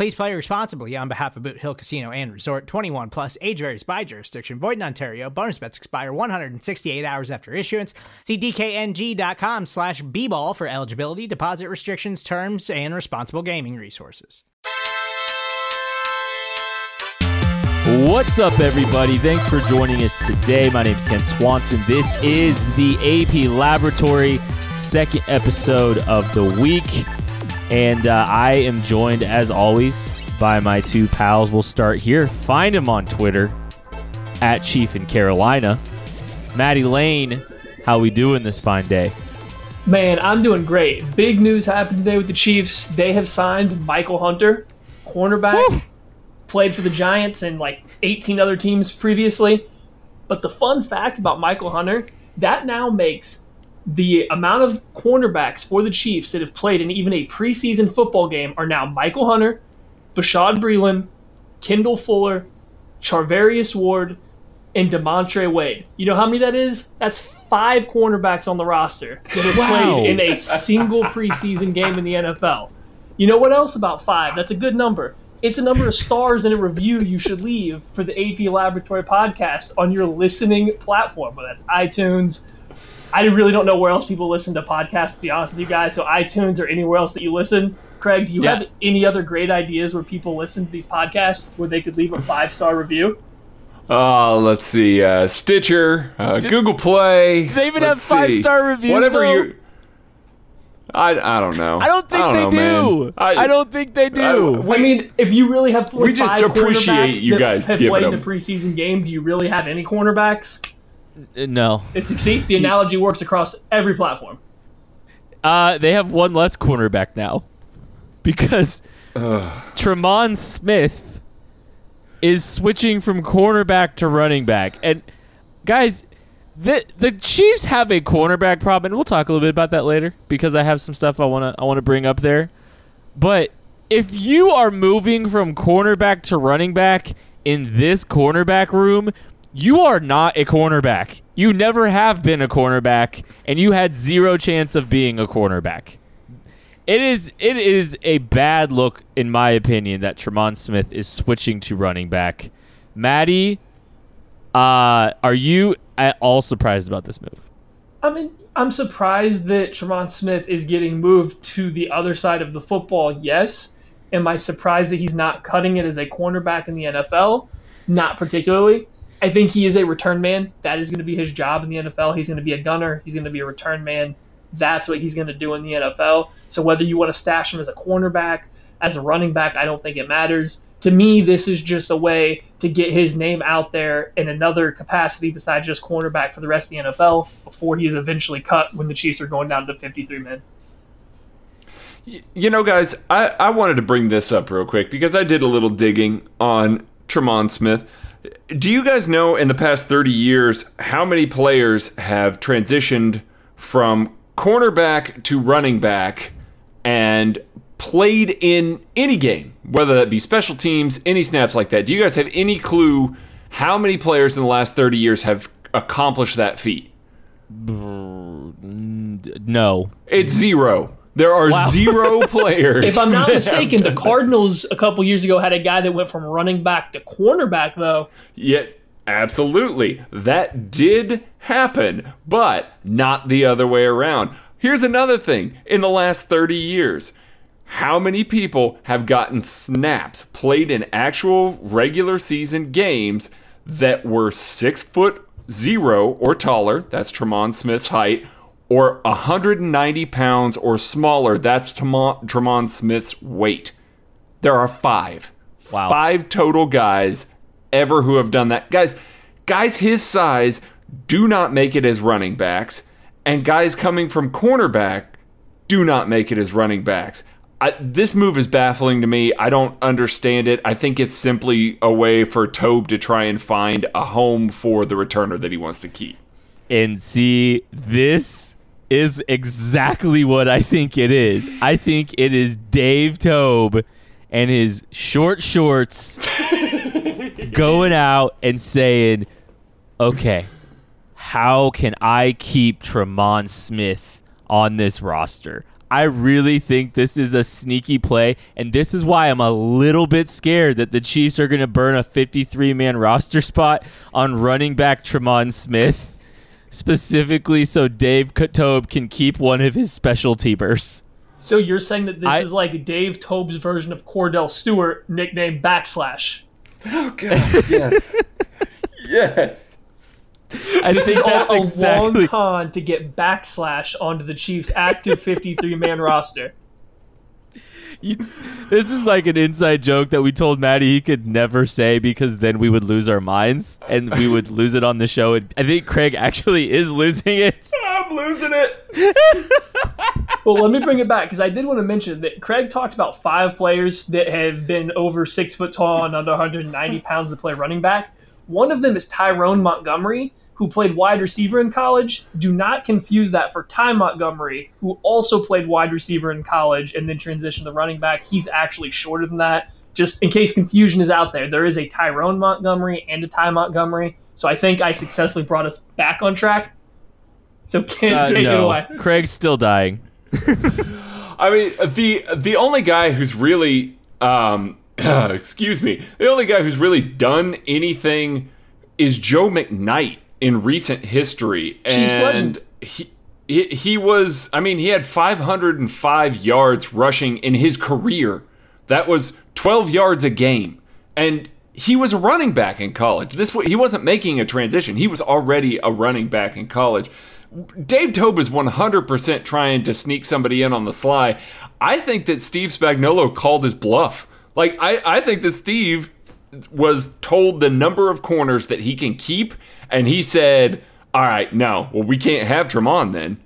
Please play responsibly on behalf of Boot Hill Casino and Resort 21 plus age varies by jurisdiction. Void in Ontario. Bonus bets expire 168 hours after issuance. See DKNG.com slash B-ball for eligibility, deposit restrictions, terms, and responsible gaming resources. What's up, everybody? Thanks for joining us today. My name is Kent Swanson. This is the AP Laboratory second episode of the week. And uh, I am joined, as always, by my two pals. We'll start here. Find him on Twitter at Chief in Carolina. Maddie Lane, how we doing this fine day? Man, I'm doing great. Big news happened today with the Chiefs. They have signed Michael Hunter, cornerback, Woo! played for the Giants and like 18 other teams previously. But the fun fact about Michael Hunter, that now makes the amount of cornerbacks for the Chiefs that have played in even a preseason football game are now Michael Hunter, Bashad Breeland, Kendall Fuller, Charvarius Ward, and D'Montre Wade. You know how many that is? That's five cornerbacks on the roster that have Wow. played in a single preseason game in the NFL. You know what else about five? That's a good number. It's a number of stars in a review you should leave for the AP Laboratory podcast on your listening platform, whether that's iTunes. I really don't know where else people listen to podcasts, to be honest with you guys. So iTunes or anywhere else that you listen. Craig, do you Yeah. have any other great ideas where people listen to these podcasts where they could leave a five star review? Oh, let's see. Uh, Stitcher, uh, Google Play. they even have five-star reviews, Whatever though? you. I, I don't know. I don't think they know, do. man. I, don't think they do. I- we- I mean, if you really have We just five appreciate cornerbacks you that guys have giving played in them. a preseason game. Do you really have any cornerbacks? Uh, no. It's see, the analogy works across every platform. Uh, they have one less cornerback now because Tremont Smith is switching from cornerback to running back. And guys, the the Chiefs have a cornerback problem, and we'll talk a little bit about that later because I have some stuff I wanna I wanna bring up there. But if you are moving from cornerback to running back in this cornerback room, you are not a cornerback. You never have been a cornerback, and you had zero chance of being a cornerback. It is it is a bad look, in my opinion, that Tremont Smith is switching to running back. Maddie, uh, are you at all surprised about this move? I mean, I'm surprised that Tremont Smith is getting moved to the other side of the football. Yes. Am I surprised that he's not cutting it as a cornerback in the NFL? Not particularly. I think he is a return man. That is going to be his job in the NFL. He's going to be a gunner. He's going to be a return man. That's what he's going to do in the NFL. So whether you want to stash him as a cornerback, as a running back, I don't think it matters. To me, this is just a way to get his name out there in another capacity besides just cornerback for the rest of the NFL before he is eventually cut when the Chiefs are going down to 53 men. You know, guys, I, I wanted to bring this up real quick because I did a little digging on Tremont Smith. Do you guys know in the past 30 years how many players have transitioned from cornerback to running back and played in any game, whether that be special teams, any snaps like that? Do you guys have any clue how many players in the last 30 years have accomplished that feat? No. It's zero. There are zero players. If I'm not mistaken, the Cardinals a couple years ago had a guy that went from running back to cornerback, though. Yes, absolutely. That did happen, but not the other way around. Here's another thing. In the last 30 years, how many people have gotten snaps, played in actual regular season games that were six foot zero or taller? That's Tremont Smith's height. Or 190 pounds or smaller. That's Tremont, Tremont Smith's weight. There are five. Wow. Five total guys ever who have done that. Guys, guys his size do not make it as running backs, and guys coming from cornerback do not make it as running backs. I, this move is baffling to me. I don't understand it. I think it's simply a way for Toub to try and find a home for the returner that he wants to keep. And see, this is exactly what I think it is. I think it is Dave Toub and his short shorts going out and saying, okay, how can I keep Tremont Smith on this roster? I really think this is a sneaky play, and this is why I'm a little bit scared that the Chiefs are going to burn a 53 man roster spot on running back Tremont Smith, specifically so Dave Toub can keep one of his special teamers. So you're saying that this I- is like Dave Toub's version of Kordell Stewart, nicknamed Backslash. Oh God, yes, yes. I This think is all that's a exactly long con to get Backslash onto the Chiefs' active 53 man roster. You- this is like an inside joke that we told Maddie he could never say because then we would lose our minds and we would lose it on the show. And I think Craig actually is losing it. I'm losing it. Well, let me bring it back because I did want to mention that Craig talked about five players that have been over six foot tall and under 190 pounds to play running back. One of them is Tyrone Montgomery, who played wide receiver in college. Do not confuse that for Ty Montgomery, who also played wide receiver in college and then transitioned to running back. He's actually shorter than that. Just in case confusion is out there, there is a Tyrone Montgomery and a Ty Montgomery. So I think I successfully brought us back on track. So can't Uh, take it away. Craig's still dying. I mean, the the only guy who's really, um, excuse me, the only guy who's really done anything is Joe McKnight in recent history, Chiefs and legend. he. He, he was, I mean, he had 505 yards rushing in his career. That was 12 yards a game. And he was a running back in college. This he wasn't making a transition. He was already a running back in college. Dave Toub is 100% trying to sneak somebody in on the sly. I think that Steve Spagnuolo called his bluff. Like, I, I think that Steve was told the number of corners that he can keep, and he said, All right, no, well, we can't have Tremont then.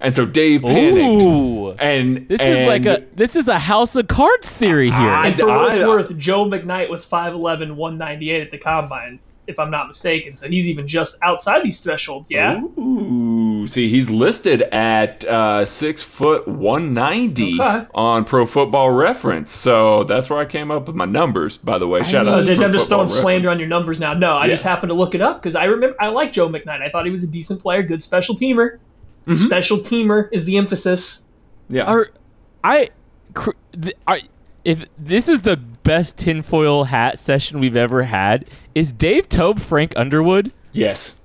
And so Dave panicked. Ooh. And This is like a this is a house of cards theory here. I- And for what it's I- worth, Joe McKnight was 5'11", 198 at the combine, if I'm not mistaken. So he's even just outside these thresholds. Yeah. Ooh, see, he's listed at uh, six foot one ninety Okay. on Pro Football Reference. So that's where I came up with my numbers. By the way, shout out. Uh, to they're Pro I'm just throwing slander on your numbers now. No, I Yeah. just happened to look it up because I remember I like Joe McKnight. I thought he was a decent player, good special teamer. Mm-hmm. Special teamer is the emphasis. Yeah, Are I cr- th- are, if this is the best tinfoil hat session we've ever had, is Dave Toub Frank Underwood? yes.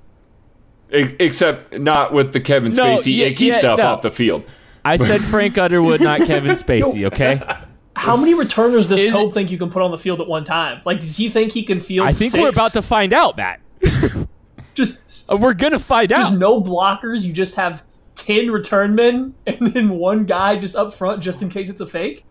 E- except not with the Kevin No, Spacey yeah, icky yeah, stuff no. off the field. I said Frank Underwood, not Kevin Spacey. Okay, How many returners does Is Toub it- think you can put on the field at one time? Like, does he think he can field? I think six? we're about to find out, Matt. just Uh, We're gonna find just out. no blockers. You just have ten return men and then one guy just up front, just in case it's a fake.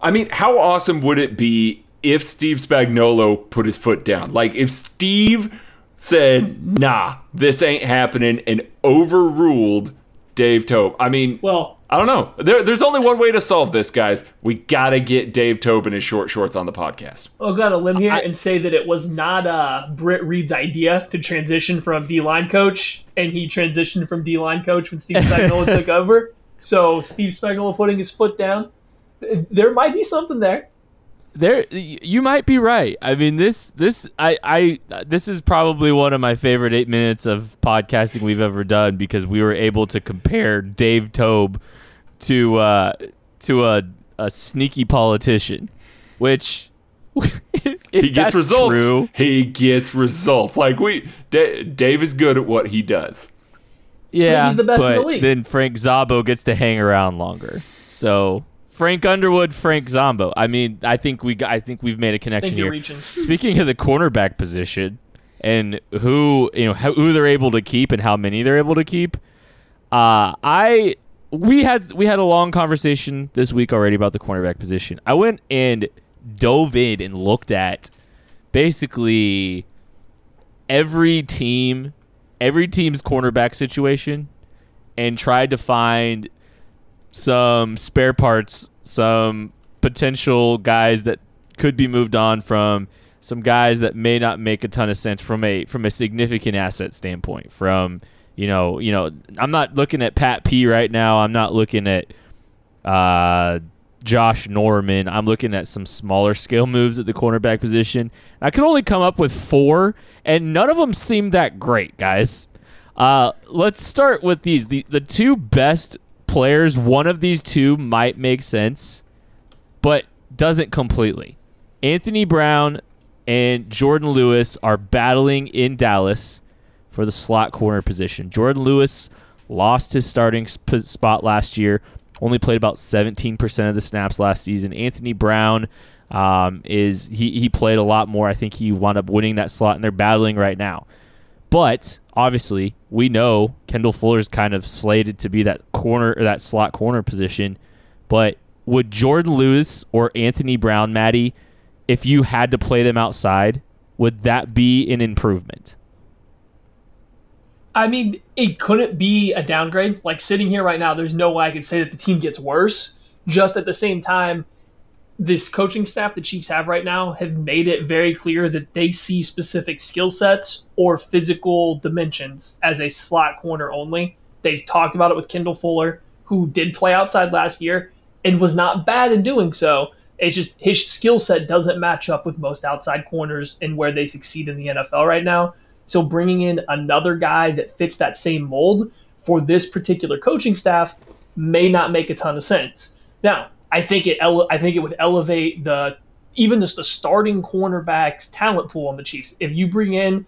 I mean, how awesome would it be if Steve Spagnuolo put his foot down? Like if Steve said, "Nah, this ain't happening," and overruled Dave Toub. I mean, Well, I don't know. There, there's only one way to solve this, guys. We gotta get Dave Toub in his short shorts on the podcast. I'll go on a limb here and say that it was not uh, Britt Reid's idea to transition from D line coach, and he transitioned from D line coach when Steve Spagnuolo took over. So Steve Spagnuolo putting his foot down, there might be something there. There you might be right i mean this this i i this is probably one of my favorite eight minutes of podcasting we've ever done because we were able to compare dave toub to uh to a a sneaky politician which if He gets that's results. true, He gets results. Like we, Da- Dave is good at what he does. yeah he's the best in but the league. then frank zombo gets to hang around longer so frank underwood frank zombo i mean i think we I think we've made a connection here reaching. Speaking of the cornerback position and who you know how, who they're able to keep and how many they're able to keep, Uh, I we had we had a long conversation this week already about the cornerback position. I went and dove in and looked at basically every team, every team's cornerback situation, and tried to find some spare parts, some potential guys that could be moved on from some guys that may not make a ton of sense from a from a significant asset standpoint from you know you know I'm not looking at Pat P right now. I'm not looking at uh, Josh Norman. I'm looking at some smaller scale moves at the cornerback position. I can only come up with four and none of them seem that great guys. Uh, let's start with these. The the two best players one of these two might make sense but doesn't completely Anthony Brown and Jourdan Lewis are battling in Dallas for the slot corner position. Jourdan Lewis lost his starting sp- spot last year, only played about 17% of the snaps last season. Anthony Brown um, is he, he played a lot more. I think he wound up winning that slot, and they're battling right now. But obviously, we know Kendall Fuller's kind of slated to be that corner or that slot corner position. But would Jourdan Lewis or Anthony Brown, Maddie, if you had to play them outside, would that be an improvement? I mean, it couldn't be a downgrade. Like sitting here right now, there's no way I could say that the team gets worse. Just at the same time, this coaching staff the Chiefs have right now have made it very clear that they see specific skill sets or physical dimensions as a slot corner only. They've talked about it with Kendall Fuller, who did play outside last year and was not bad in doing so. It's just his skill set doesn't match up with most outside corners and where they succeed in the NFL right now. So bringing in another guy that fits that same mold for this particular coaching staff may not make a ton of sense. Now, I think it ele- I think it would elevate the even just the starting cornerbacks talent pool on the Chiefs. If you bring in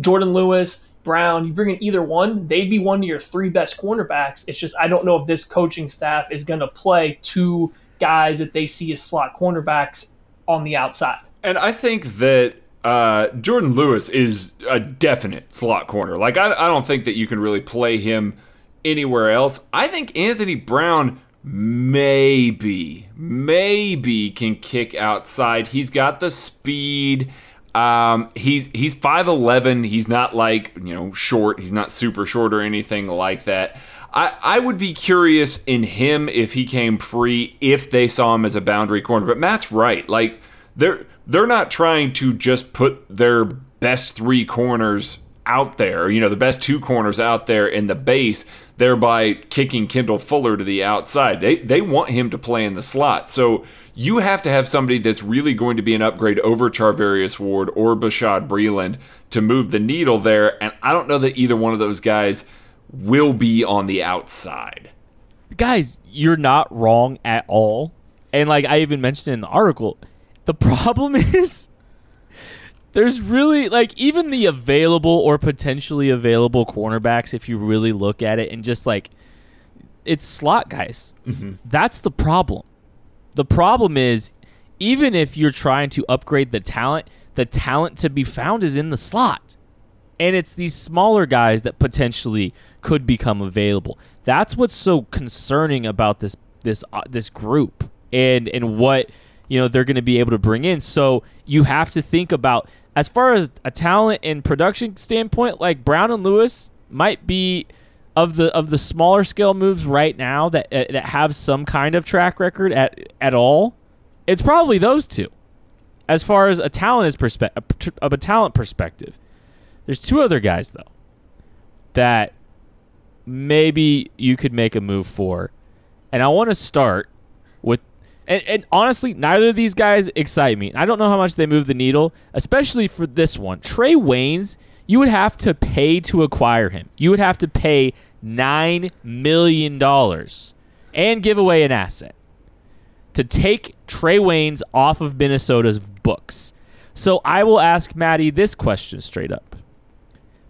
Jourdan Lewis, Brown, you bring in either one, they'd be one of your three best cornerbacks. It's just I don't know if this coaching staff is going to play two guys that they see as slot cornerbacks on the outside. And I think that uh, Jourdan Lewis is a definite slot corner. Like, I, I don't think that you can really play him anywhere else. I think Anthony Brown maybe, maybe can kick outside. He's got the speed. Um, he's he's five eleven. He's not like you know short. He's not super short or anything like that. I, I would be curious in him if he came free if they saw him as a boundary corner. But Matt's right. Like they're they're not trying to just put their best three corners out there, you know, the best two corners out there in the base, thereby kicking Kendall Fuller to the outside. They they want him to play in the slot. So you have to have somebody that's really going to be an upgrade over Charvarius Ward or Bashad Breeland to move the needle there. And I don't know that either one of those guys will be on the outside. Guys, you're not wrong at all. And like I even mentioned in the article, the problem is there's really like even the available or potentially available cornerbacks if you really look at it and just like it's slot guys. Mm-hmm. That's the problem. The problem is even if you're trying to upgrade the talent, the talent to be found is in the slot. And it's these smaller guys that potentially could become available. That's what's so concerning about this this uh, this group and and what you know they're going to be able to bring in. So you have to think about as far as a talent and production standpoint, like Brown and Lewis might be of the of the smaller scale moves right now that uh, that have some kind of track record at at all. It's probably those two. As far as a talent is perspective of a talent perspective, there's two other guys though that maybe you could make a move for, and I want to start and, and, honestly, neither of these guys excite me. I don't know how much they move the needle, especially for this one. Trae Waynes, you would have to pay to acquire him. You would have to pay $9 million and give away an asset to take Trae Waynes off of Minnesota's books. So I will ask Maddie this question straight up.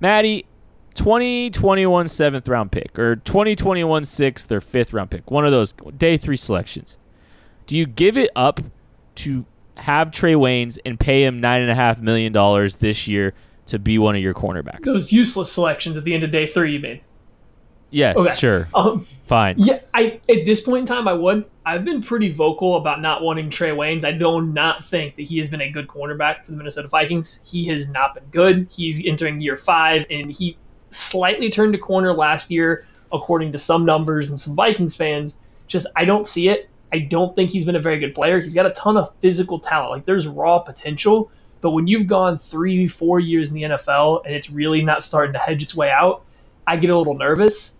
Maddie, 2021 seventh round pick or 2021 sixth or fifth round pick, one of those day three selections do you give it up to have Trae Waynes and pay him nine and a half million dollars this year to be one of your cornerbacks? Those useless selections at the end of day three, you mean? Yes, Okay. sure. Um, Fine. yeah, I at this point in time, I would. I've been pretty vocal about not wanting Trae Waynes. I do not think that he has been a good cornerback for the Minnesota Vikings. He has not been good. He's entering year five, and he slightly turned a corner last year, according to some numbers and some Vikings fans. Just I don't see it. I don't think he's been a very good player. He's got a ton of physical talent. Like there's raw potential, but when you've gone three, four years in the NFL and it's really not starting to hedge its way out, I get a little nervous.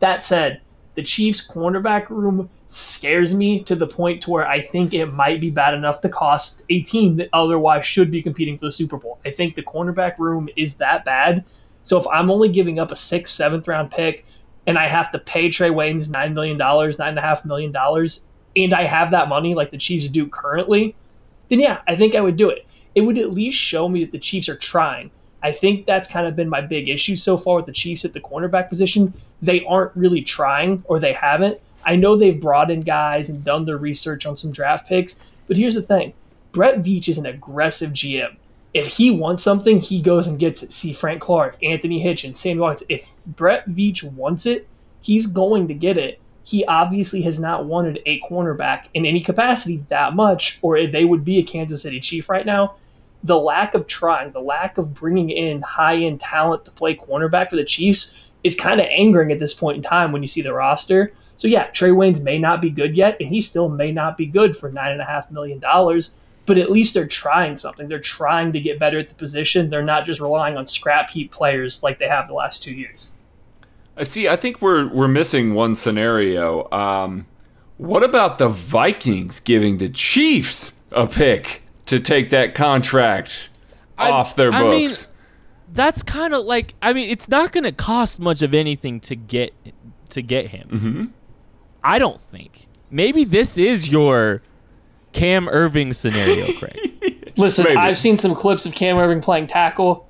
That said, the Chiefs cornerback room scares me to the point to where I think it might be bad enough to cost a team that otherwise should be competing for the Super Bowl. I think the cornerback room is that bad. So if I'm only giving up a sixth, seventh round pick and I have to pay Trae Waynes $9 million, $9.5 million, and I have that money like the Chiefs do currently, then yeah, I think I would do it. It would at least show me that the Chiefs are trying. I think that's kind of been my big issue so far with the Chiefs at the cornerback position. They aren't really trying, or they haven't. I know they've brought in guys and done their research on some draft picks, but here's the thing Brett Veach is an aggressive GM. If he wants something, he goes and gets it. See Frank Clark, Anthony Hitchens, Sammy Watkins. If Brett Veach wants it, he's going to get it. He obviously has not wanted a cornerback in any capacity that much, or they would be a Kansas City Chief right now the lack of trying, the lack of bringing in high end talent to play cornerback for the Chiefs is kind of angering at this point in time when you see the roster. So yeah, Trae Waynes may not be good yet, and he still may not be good for nine and a half million dollars. But at least they're trying something. They're trying to get better at the position. They're not just relying on scrap heap players like they have the last two years. I see. I think we're we're missing one scenario. Um, what about the Vikings giving the Chiefs a pick to take that contract I- off their I mean, books? That's kind of like I mean, it's not going to cost much of anything to get to get him. Mm-hmm. I don't think. Maybe this is your Cam Erving scenario, Craig. Listen, Maybe. I've seen some clips of Cam Erving playing tackle.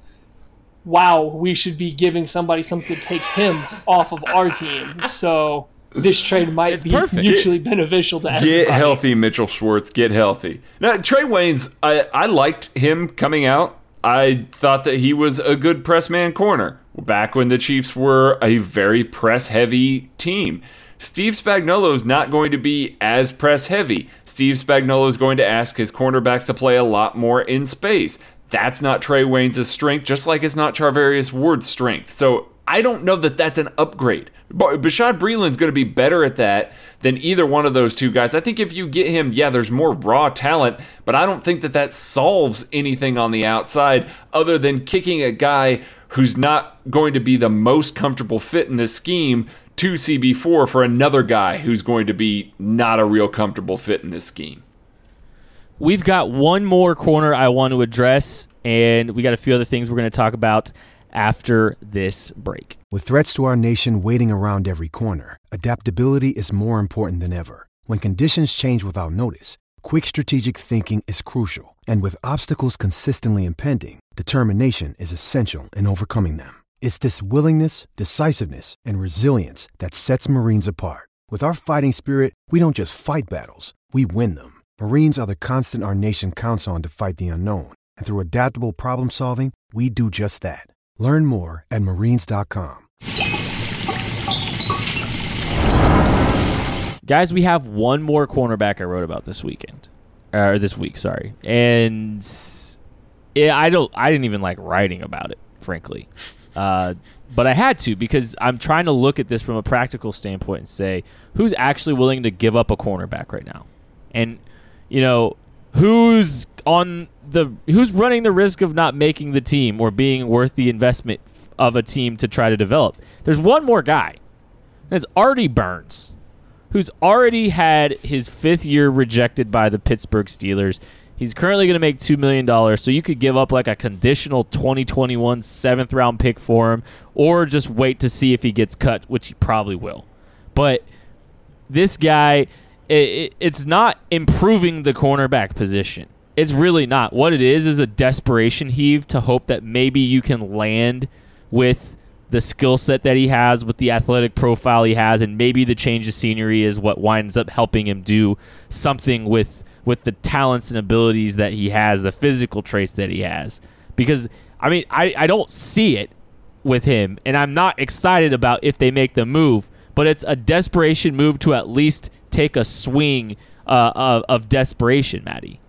Wow, we should be giving somebody something to take him off of our team. So this trade might It's be perfect. mutually beneficial to everybody. Get healthy, Mitchell Schwartz. Get healthy. Now, Trae Waynes, I, I liked him coming out. I thought that he was a good press man corner back when the Chiefs were a very press heavy team. Steve Spagnuolo is not going to be as press heavy. Steve Spagnuolo is going to ask his cornerbacks to play a lot more in space. That's not Trae Waynes' strength, just like it's not Charvarius Ward's strength. So I don't know that that's an upgrade. But Bashad Breeland's going to be better at that than either one of those two guys. I think if you get him, yeah, there's more raw talent, but I don't think that that solves anything on the outside other than kicking a guy who's not going to be the most comfortable fit in this scheme to CB4 for another guy who's going to be not a real comfortable fit in this scheme. We've got one more corner I want to address, and we got a few other things we're going to talk about after this break. With threats to our nation waiting around every corner, adaptability is more important than ever. When conditions change without notice, quick strategic thinking is crucial. And with obstacles consistently impending, determination is essential in overcoming them. It's this willingness, decisiveness, and resilience that sets Marines apart. With our fighting spirit, we don't just fight battles, we win them. Marines are the constant our nation counts on to fight the unknown. And through adaptable problem solving, we do just that. Learn more at marines.com. Guys, we have one more cornerback I wrote about this weekend. Or this week, sorry. And yeah, I don't I didn't even like writing about it, frankly. Uh, but I had to because I'm trying to look at this from a practical standpoint and say who's actually willing to give up a cornerback right now. And you know, who's on the who's running the risk of not making the team or being worth the investment of a team to try to develop. There's one more guy. It's Artie Burns who's already had his fifth year rejected by the Pittsburgh Steelers. He's currently going to make $2 million, so you could give up like a conditional 2021 seventh round pick for him, or just wait to see if he gets cut, which he probably will. But this guy, it, it, it's not improving the cornerback position. It's really not. What it is is a desperation heave to hope that maybe you can land with the skill set that he has, with the athletic profile he has, and maybe the change of scenery is what winds up helping him do something with with the talents and abilities that he has, the physical traits that he has. Because I mean, I, I don't see it with him, and I'm not excited about if they make the move. But it's a desperation move to at least take a swing uh, of, of desperation, Maddie.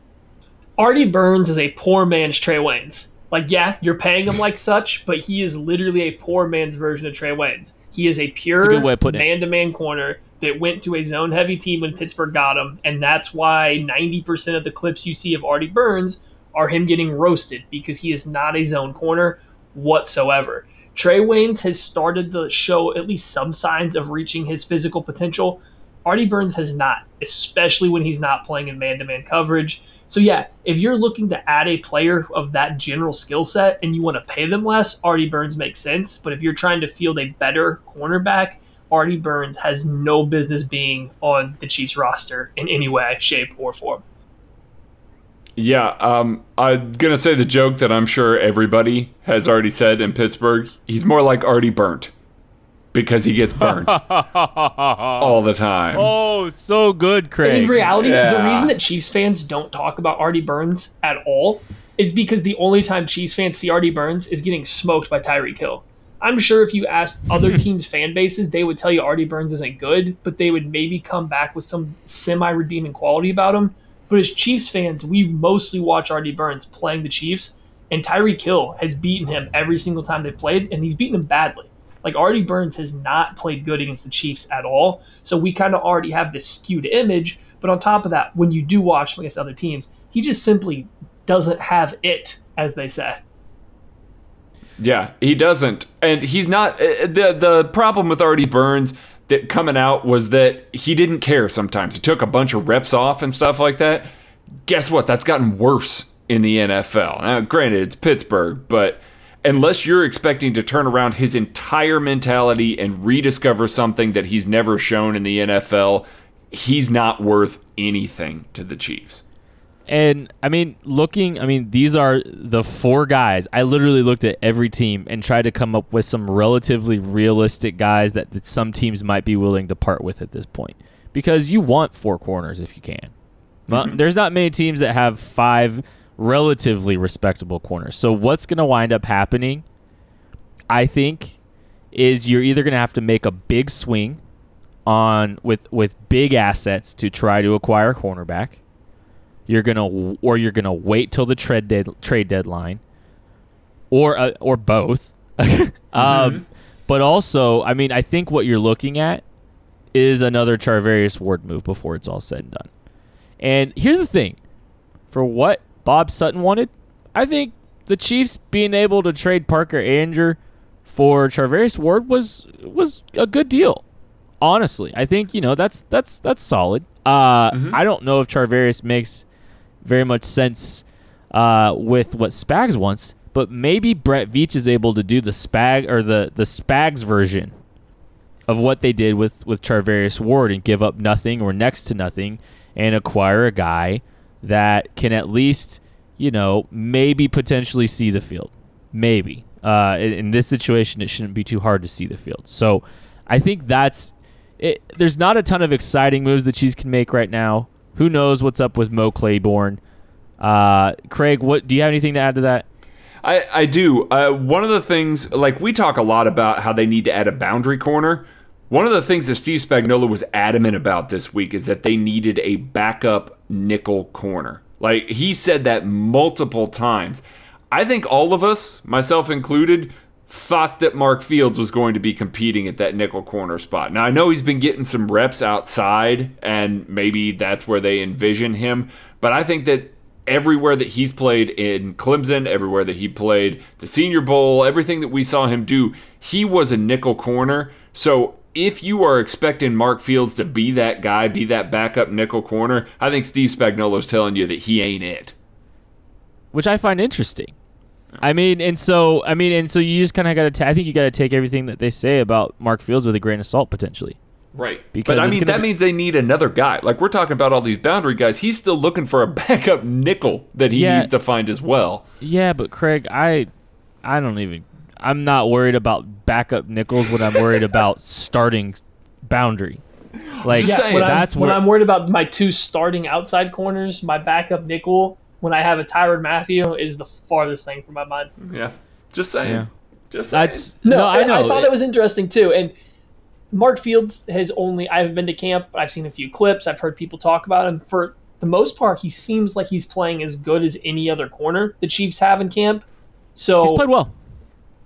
Artie Burns is a poor man's Trae Waynes. Like, yeah, you're paying him like such, but he is literally a poor man's version of Trae Waynes. He is a pure good way of putting it. man-to-man corner that went to a zone-heavy team when Pittsburgh got him, and that's why 90% of the clips you see of Artie Burns are him getting roasted because he is not a zone corner whatsoever. Trae Waynes has started to show at least some signs of reaching his physical potential. Artie Burns has not, especially when he's not playing in man-to-man coverage. So yeah, if you're looking to add a player of that general skill set and you want to pay them less, Artie Burns makes sense. But if you're trying to field a better cornerback, Artie Burns has no business being on the Chiefs roster in any way, shape, or form. Yeah, um, I'm gonna say the joke that I'm sure everybody has already said in Pittsburgh. He's more like Artie Burnt because he gets burnt all the time. Oh, so good, Craig. In reality, the reason that Chiefs fans don't talk about Artie Burns at all is because the only time Chiefs fans see Artie Burns is getting smoked by Tyreek Hill. I'm sure if you asked other teams' fan bases, they would tell you Artie Burns isn't good, but they would maybe come back with some semi redeeming quality about him. But as Chiefs fans, we mostly watch Artie Burns playing the Chiefs, and Tyreek Hill has beaten him every single time they've played, and he's beaten him badly. Like Artie Burns has not played good against the Chiefs at all. So we kind of already have this skewed image. But on top of that, when you do watch him against other teams, he just simply doesn't have it, as they say. Yeah, he doesn't, and he's not. uh, the The problem with Artie Burns that coming out was that he didn't care. Sometimes he took a bunch of reps off and stuff like that. Guess what? That's gotten worse in the NFL. Now, granted, it's Pittsburgh, but unless you're expecting to turn around his entire mentality and rediscover something that he's never shown in the NFL, he's not worth anything to the Chiefs. And I mean, looking, I mean, these are the four guys. I literally looked at every team and tried to come up with some relatively realistic guys that, that some teams might be willing to part with at this point. Because you want four corners if you can. Well, mm-hmm. There's not many teams that have five relatively respectable corners. So what's going to wind up happening, I think, is you're either going to have to make a big swing on with with big assets to try to acquire a cornerback you're gonna or you're gonna wait till the trade dead, trade deadline, or uh, or both. um, but also, I mean, I think what you're looking at is another Charvarius Ward move before it's all said and done. And here's the thing: for what Bob Sutton wanted, I think the Chiefs being able to trade Parker Andrew for Charvarius Ward was was a good deal. Honestly, I think you know that's that's that's solid. Uh, I don't know if Charvarius makes very much sense uh, with what Spags wants, but maybe Brett Veach is able to do the Spag or the the Spags version of what they did with with Charvarius Ward and give up nothing or next to nothing and acquire a guy that can at least you know maybe potentially see the field, maybe. Uh, in, in this situation, it shouldn't be too hard to see the field. So, I think that's it. There's not a ton of exciting moves the Chiefs can make right now. Who knows what's up with Mo Claiborne? Uh, Craig, what do you have anything to add to that? I, I do. Uh, one of the things, like we talk a lot about how they need to add a boundary corner. One of the things that Steve Spagnuolo was adamant about this week is that they needed a backup nickel corner. Like he said that multiple times. I think all of us, myself included, thought that Mark Fields was going to be competing at that nickel corner spot. Now I know he's been getting some reps outside, and maybe that's where they envision him. But I think that everywhere that he's played in Clemson, everywhere that he played the Senior Bowl, everything that we saw him do, he was a nickel corner. So if you are expecting Mark Fields to be that guy, be that backup nickel corner, I think Steve Spagnuolo's telling you that he ain't it. Which I find interesting. I mean, and so I mean, and so you just kind of got to. I think you got to take everything that they say about Mark Fields with a grain of salt, potentially. Right. Because but I mean, that be- means they need another guy. Like we're talking about all these boundary guys. He's still looking for a backup nickel that he Yeah. needs to find as well. Yeah, but Craig, I, I don't even. I'm not worried about backup nickels when I'm worried about starting boundary. Like Just saying, when that's I'm, where when I'm worried about my two starting outside corners, my backup nickel when I have a Tyrann Mathieu is the farthest thing from my mind. Yeah. Just saying. Yeah. Just saying. That's No, no, I know. I thought that was interesting too. And Mark Fields has only I haven't been to camp, I've seen a few clips. I've heard people talk about him. For the most part, he seems like he's playing as good as any other corner the Chiefs have in camp. So He's played well.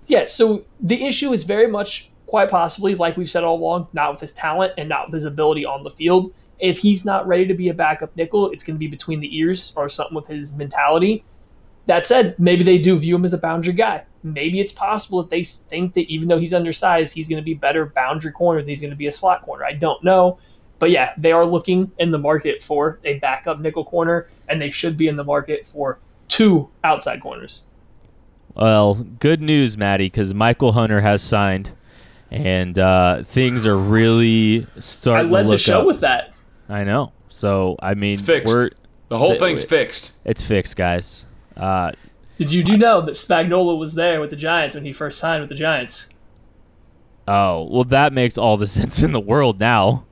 Yeah, so the issue is very much quite possibly, like we've said all along, not with his talent and not with his ability on the field. If he's not ready to be a backup nickel, it's going to be between the ears or something with his mentality. That said, maybe they do view him as a boundary guy. Maybe it's possible that they think that even though he's undersized, he's going to be better boundary corner than he's going to be a slot corner. I don't know. But yeah, they are looking in the market for a backup nickel corner, and they should be in the market for two outside corners. Well, good news, Maddie, because Michael Hunter has signed, and uh, things are really starting to be. I led the look show up. with that. I know. So I mean, It's fixed. we're the whole Wait, thing's fixed. it's fixed, guys. Uh, Did you do know that Spagnuolo was there with the Giants when he first signed with the Giants? oh, well, that makes all the sense in the world now.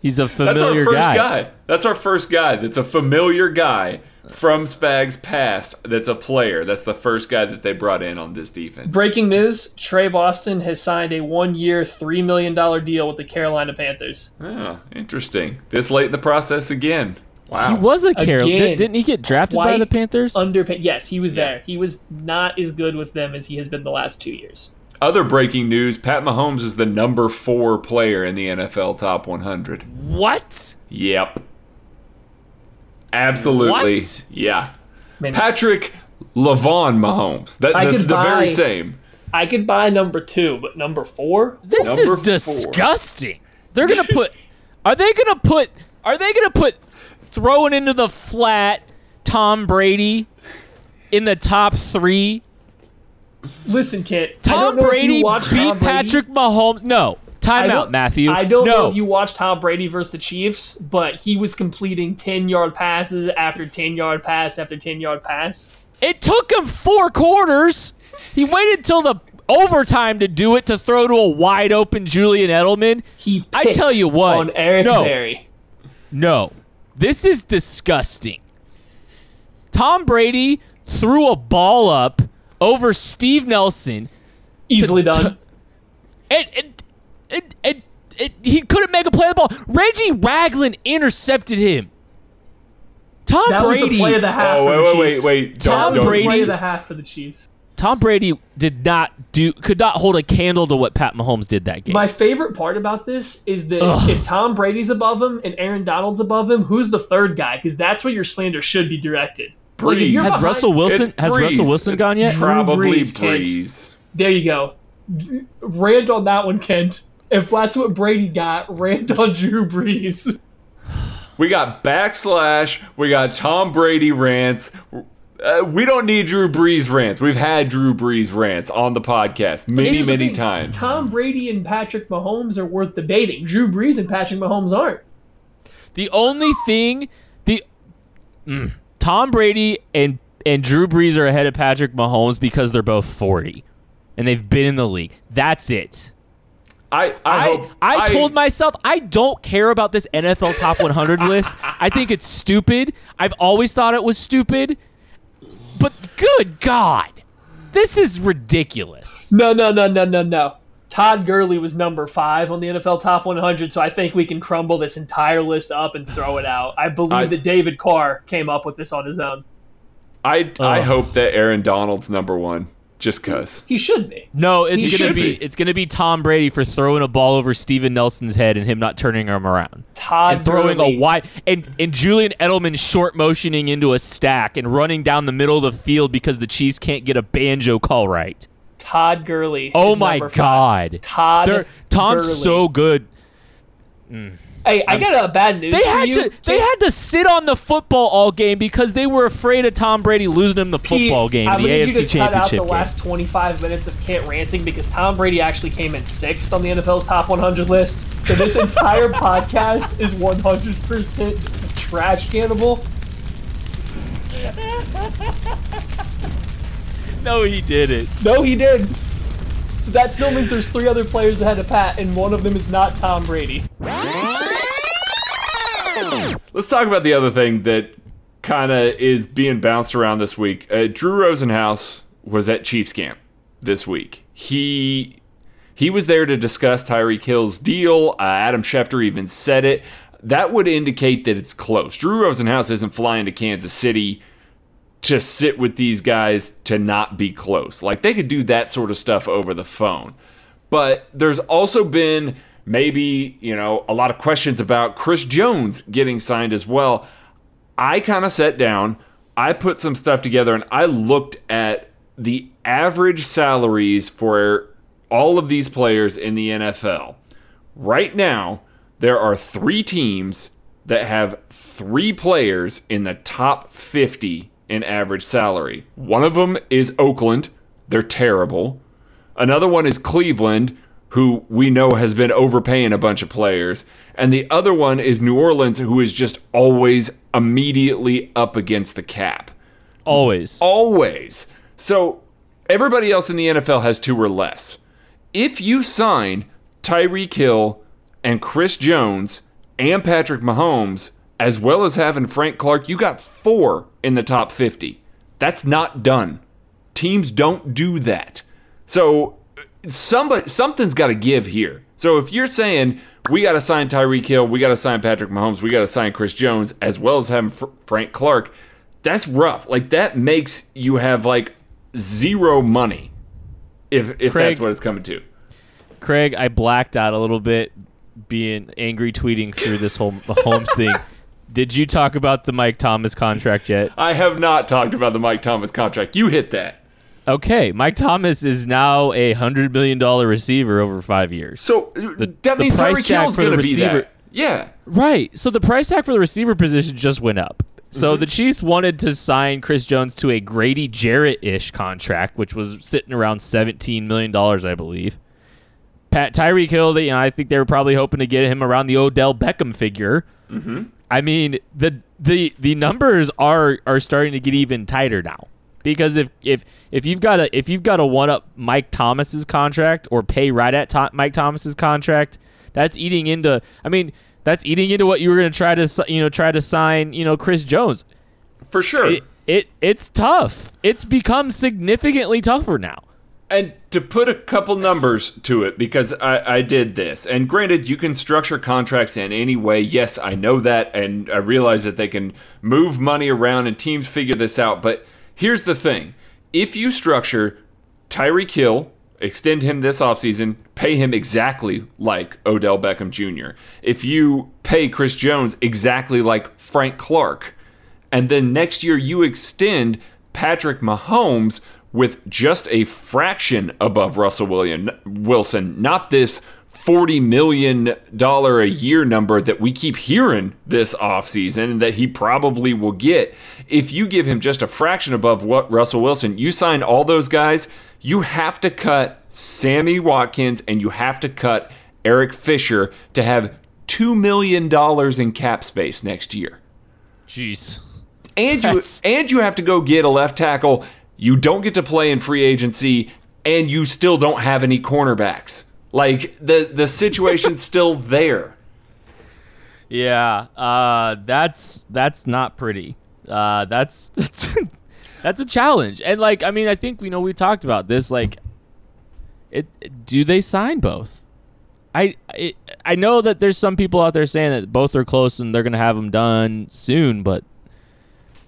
He's a familiar That's familiar our first guy. guy. That's our first guy. That's a familiar guy from Spags past. That's a player. That's the first guy that they brought in on this defense. Breaking news: Tre Boston has signed a one-year, three million dollar deal with the Carolina Panthers. Oh, interesting. This late in the process again. Wow. He was a Carolina. Did, didn't he get drafted by the Panthers? Underpaid. Yes, he was Yeah. there. He was not as good with them as he has been the last two years. Other breaking news: Pat Mahomes is the number four player in the NFL top 100. what? Yep. Absolutely. What? Yeah. Man, Patrick Lavon Mahomes. That, I that's the buy- very same. I could buy number two, but number four? This Number is four. disgusting. They're gonna put. Are they gonna put? Are they gonna put throwing into the flat Tom Brady in the top three? Listen, Kit. Tom don't know if you Brady beat Tom Brady. Patrick Mahomes. No, I timeout, Matthew. I don't no. know if you watched Tom Brady versus the Chiefs, but he was completing 10 yard passes after 10 yard pass after 10 yard pass. It took him four quarters. He waited till the overtime to do it to throw to a wide open Julian Edelman. He I tell you what, on Eric no. Berry. No, this is disgusting. Tom Brady threw a ball up over Steve Nelson, Easily to- done. and, and, and, and, and he couldn't make a play on the ball. Reggie Ragland intercepted him. Tom that was Brady. the play of the half Oh, for wait, the wait, wait, Chiefs. wait. Tom That was don't, the play Brady- of the half for the Chiefs. Tom Brady did not do, could not hold a candle to what Pat Mahomes did that game. My favorite part about this is that Ugh. if Tom Brady's above him and Aaron Donald's above him, who's the third guy? Because that's where your slander should be directed. Like, Brees. you're has behind- Russell Wilson has Brees. Russell Wilson It's gone yet? Probably Brees, Brees. There you go. Rant on that one, Kent. If that's what Brady got, rant on Drew Brees. We got backslash. We got Tom Brady rants. Uh, we don't need Drew Brees rants. We've had Drew Brees rants on the podcast many, Here's the many times. Tom Brady and Patrick Mahomes are worth debating. Drew Brees and Patrick Mahomes aren't. The only thing, the mm, Tom Brady and and Drew Brees are ahead of Patrick Mahomes because they're both forty, and they've been in the league. That's it. I, I, I hope, I told myself I don't care about this NFL Top 100 list. I think it's stupid. I've always thought it was stupid. But good God, this is ridiculous. No, no, no, no, no, no. Todd Gurley was number five on the NFL Top 100, so I think we can crumble this entire list up and throw it out. I believe I- that David Carr came up with this on his own. Oh. I, I Ugh. hope that Aaron Donald's number one, just cause. He should be. No, it's He gonna be, be. it's gonna be Tom Brady for throwing a ball over Steven Nelson's head and him not turning him around. Todd and throwing Gurley. a wide and and Julian Edelman short motioning into a stack and running down the middle of the field because the Chiefs can't get a banjo call right. Todd Gurley. Oh is my five. God, Todd. They're, Tom's Gurley. so good. Mm. Hey, I got a bad news They for had you. to they had to sit on the football all game because they were afraid of Tom Brady losing them the Pete, football game, I'm the AFC you to cut out Championship the game. last 25 minutes of Kent ranting because Tom Brady actually came in sixth on the NFL's top 100 list. So this entire podcast is 100% trash cannibal. No, he did it. No, he did. So that still means there's three other players ahead of Pat, and one of them is not Tom Brady. Let's talk about the other thing that kind of is being bounced around this week. Uh, Drew Rosenhaus was at Chiefs camp. this week. He he was there to discuss Tyreek Hill's deal. Uh, Adam Schefter even said it. That would indicate that it's close. Drew Rosenhaus isn't flying to Kansas City to sit with these guys to not be close. Like they could do that sort of stuff over the phone. But there's also been maybe, you know, a lot of questions about Chris Jones getting signed as well. I kind of sat down, I put some stuff together, and I looked at the average salaries for all of these players in the NFL. Right now, there are three teams that have three players in the top 50 in average salary. One of them is Oakland. They're terrible. Another one is Cleveland, who we know has been overpaying a bunch of players. And the other one is New Orleans, who is just always immediately up against the cap. Always. Always. So everybody else in the NFL has two or less. If you sign Tyreek Hill and Chris Jones and Patrick Mahomes, as well as having Frank Clark, you got four in the top 50. That's not done. Teams don't do that. So somebody something's got to give here. So if you're saying we got to sign Tyreek Hill, we got to sign Patrick Mahomes, we got to sign Chris Jones, as well as having Fr- Frank Clark, that's rough. Like that makes you have like zero money. If if Craig- that's what it's coming to. Craig, I blacked out a little bit being angry tweeting through this whole Mahomes thing. Did you talk about the Mike Thomas contract yet? I have not talked about the Mike Thomas contract. You hit that. Okay, Mike Thomas is now a hundred million dollar receiver over five years. So The- that the means price Tyreek tag Hill's going to be receiver- that. Yeah. Right. So the price tag for the receiver position just went up. So Mm-hmm. the Chiefs wanted to sign Chris Jones to a Grady Jarrett ish contract, which was sitting around seventeen million dollars, I believe. Pat Tyreek Hill, they, you know, I think they were probably hoping to get him around the Odell Beckham figure. Mm-hmm. I mean, the the the numbers are are starting to get even tighter now. Because if if if you've got a if you've got to one up Mike Thomas's contract or pay right at to- Mike Thomas's contract, that's eating into. I mean, that's eating into what you were going to try to you know try to sign you know Chris Jones. For sure. It, it it's tough. It's become significantly tougher now. And to put a couple numbers to it, because I, I did this, and granted, you can structure contracts in any way. Yes, I know that, and I realize that they can move money around and teams figure this out. But here's the thing. If you structure Tyreek Hill, extend him this offseason, pay him exactly like Odell Beckham Jr., if you pay Chris Jones exactly like Frank Clark, and then next year you extend Patrick Mahomes with just a fraction above Russell William Wilson, not this $40 million a year number that we keep hearing this offseason that he probably will get. If you give him just a fraction above what Russell Wilson, you sign all those guys, you have to cut Sammy Watkins and you have to cut Eric Fisher to have $2 million in cap space next year Jeez. and you That's- and you have to go get a left tackle. You don't get to play in free agency, and you still don't have any cornerbacks. Like the the situation's still there. Yeah, uh, that's that's not pretty. Uh, that's that's that's a challenge. And like, I mean, I think we know we talked about this. Like, it do they sign both? I it, I know that there's some people out there saying that both are close and they're gonna have them done soon, but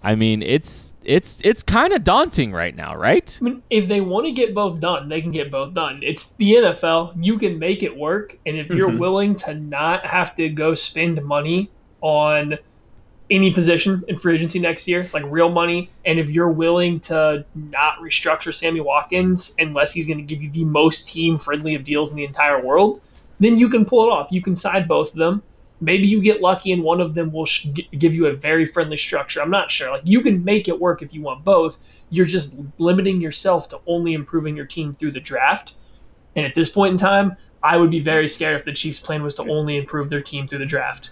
I mean, it's it's it's kind of daunting right now, right? I mean, if they want to get both done, they can get both done. It's the NFL. You can make it work. And if you're mm-hmm. willing to not have to go spend money on any position in free agency next year, like real money, and if you're willing to not restructure Sammy Watkins unless he's going to give you the most team friendly of deals in the entire world, then you can pull it off. You can side both of them. Maybe you get lucky and one of them will sh- give you a very friendly structure. I'm not sure. Like you can make it work if you want both. You're just limiting yourself to only improving your team through the draft. And at this point in time, I would be very scared if the Chiefs' plan was to only improve their team through the draft.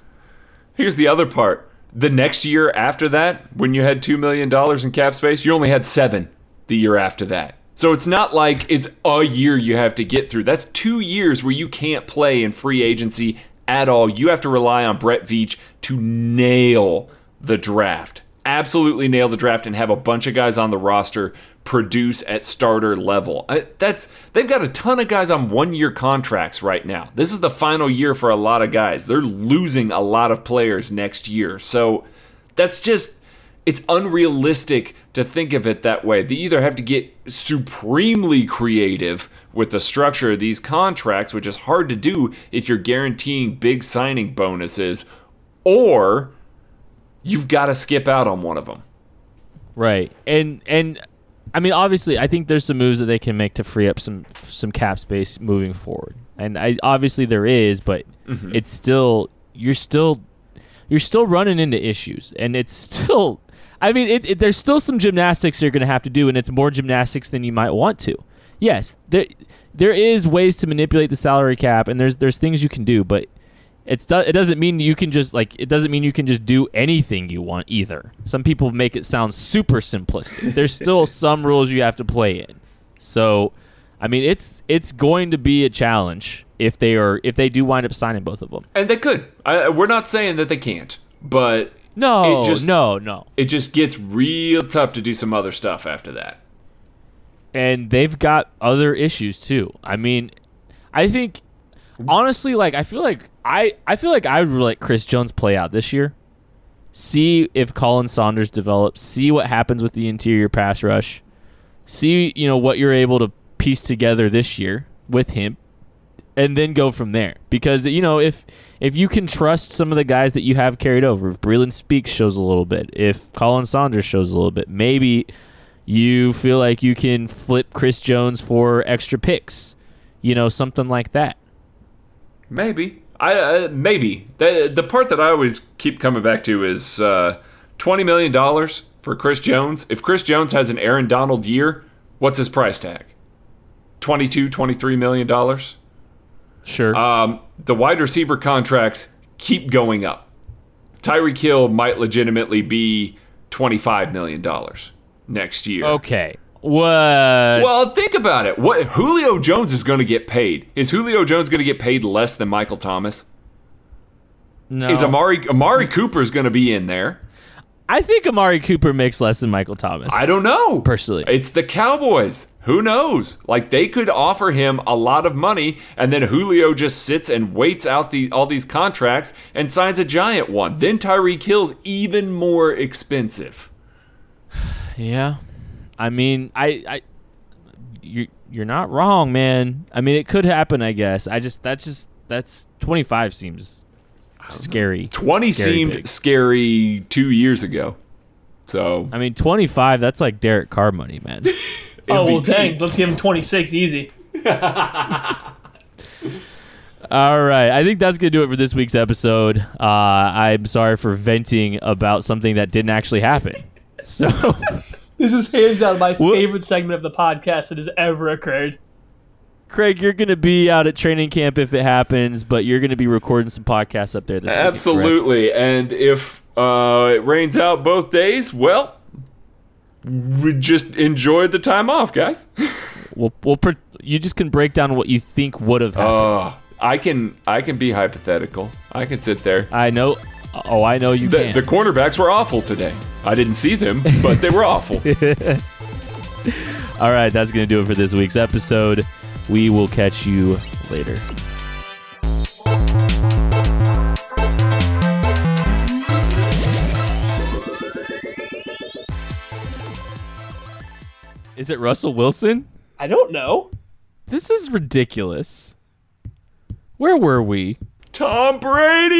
Here's the other part. The next year after that, when you had $2 million in cap space, you only had seven the year after that. So it's not like it's a year you have to get through. That's two years where you can't play in free agency at all. You have to rely on Brett Veach to nail the draft. Absolutely nail the draft and have a bunch of guys on the roster produce at starter level. I, that's they've got a ton of guys on one-year contracts right now. This is the final year for a lot of guys. They're losing a lot of players next year. So that's just it's unrealistic to think of it that way. They either have to get supremely creative with the structure of these contracts, which is hard to do if you're guaranteeing big signing bonuses, or you've got to skip out on one of them. Right. And and I mean obviously I think there's some moves that they can make to free up some some cap space moving forward. And I obviously there is, but mm-hmm. it's still you're still you're still running into issues and it's still I mean it, it, there's still some gymnastics you're going to have to do and it's more gymnastics than you might want to. Yes, there there is ways to manipulate the salary cap and there's there's things you can do, but it's do- it doesn't mean you can just like it doesn't mean you can just do anything you want either. Some people make it sound super simplistic. There's still some rules you have to play in. So, I mean, it's it's going to be a challenge if they are if they do wind up signing both of them. And they could. I, we're not saying that they can't, but No, It just- no, no. it just gets real tough to do some other stuff after that. And they've got other issues too. I mean, I think honestly, like I feel like I I feel like I would let Chris Jones play out this year. See if Khalen Saunders develops. See what happens with the interior pass rush. See you know what you're able to piece together this year with him, and then go from there. Because you know if if you can trust some of the guys that you have carried over, if Breland Speaks shows a little bit, if Khalen Saunders shows a little bit, maybe you feel like you can flip Chris Jones for extra picks, you know, something like that. Maybe. I uh, maybe the the part that I always keep coming back to is uh, twenty million dollars for Chris Jones. If Chris Jones has an Aaron Donald year, what's his price tag? 22, 23 million dollars. Sure. Um, the wide receiver contracts keep going up. Tyreek Hill might legitimately be twenty five million dollars next year. okay. What? Well, think about it. What Julio Jones is going to get paid? Is Julio Jones going to get paid less than Michael Thomas? no. Is Amari Amari Cooper is going to be in there? I think Amari Cooper makes less than Michael Thomas. I don't know. Personally. it's the Cowboys. Who knows? Like they could offer him a lot of money, and then Julio just sits and waits out the all these contracts and signs a giant one. Then Tyreek Hill's even more expensive. Yeah. I mean, I, I, you, you're not wrong, man. I mean, it could happen. I guess. I just that's just that's 25 seems scary. Twenty Scary seemed big. scary two years ago. So I mean, 25. That's like Derek Carr money, man. Oh well, dang! Let's give him 26 easy. All right, I think that's gonna do it for this week's episode. Uh, I'm sorry for venting about something that didn't actually happen. So, This is hands down my What- favorite segment of the podcast that has ever occurred. Craig, you're gonna be out at training camp if it happens, but you're gonna be recording some podcasts up there this week. Absolutely. And if uh, it rains out both days, well, we just enjoy the time off, guys. We'll, we'll pre- you just can break down what you think would have happened. Uh, I can I can be hypothetical. I can sit there. I know. Oh, I know you The, can. the cornerbacks were awful today. I didn't see them, but they were awful. All right, that's going to do it for this week's episode. We will catch you later. Is it Russell Wilson? I don't know. This is ridiculous. Where were we? Tom Brady!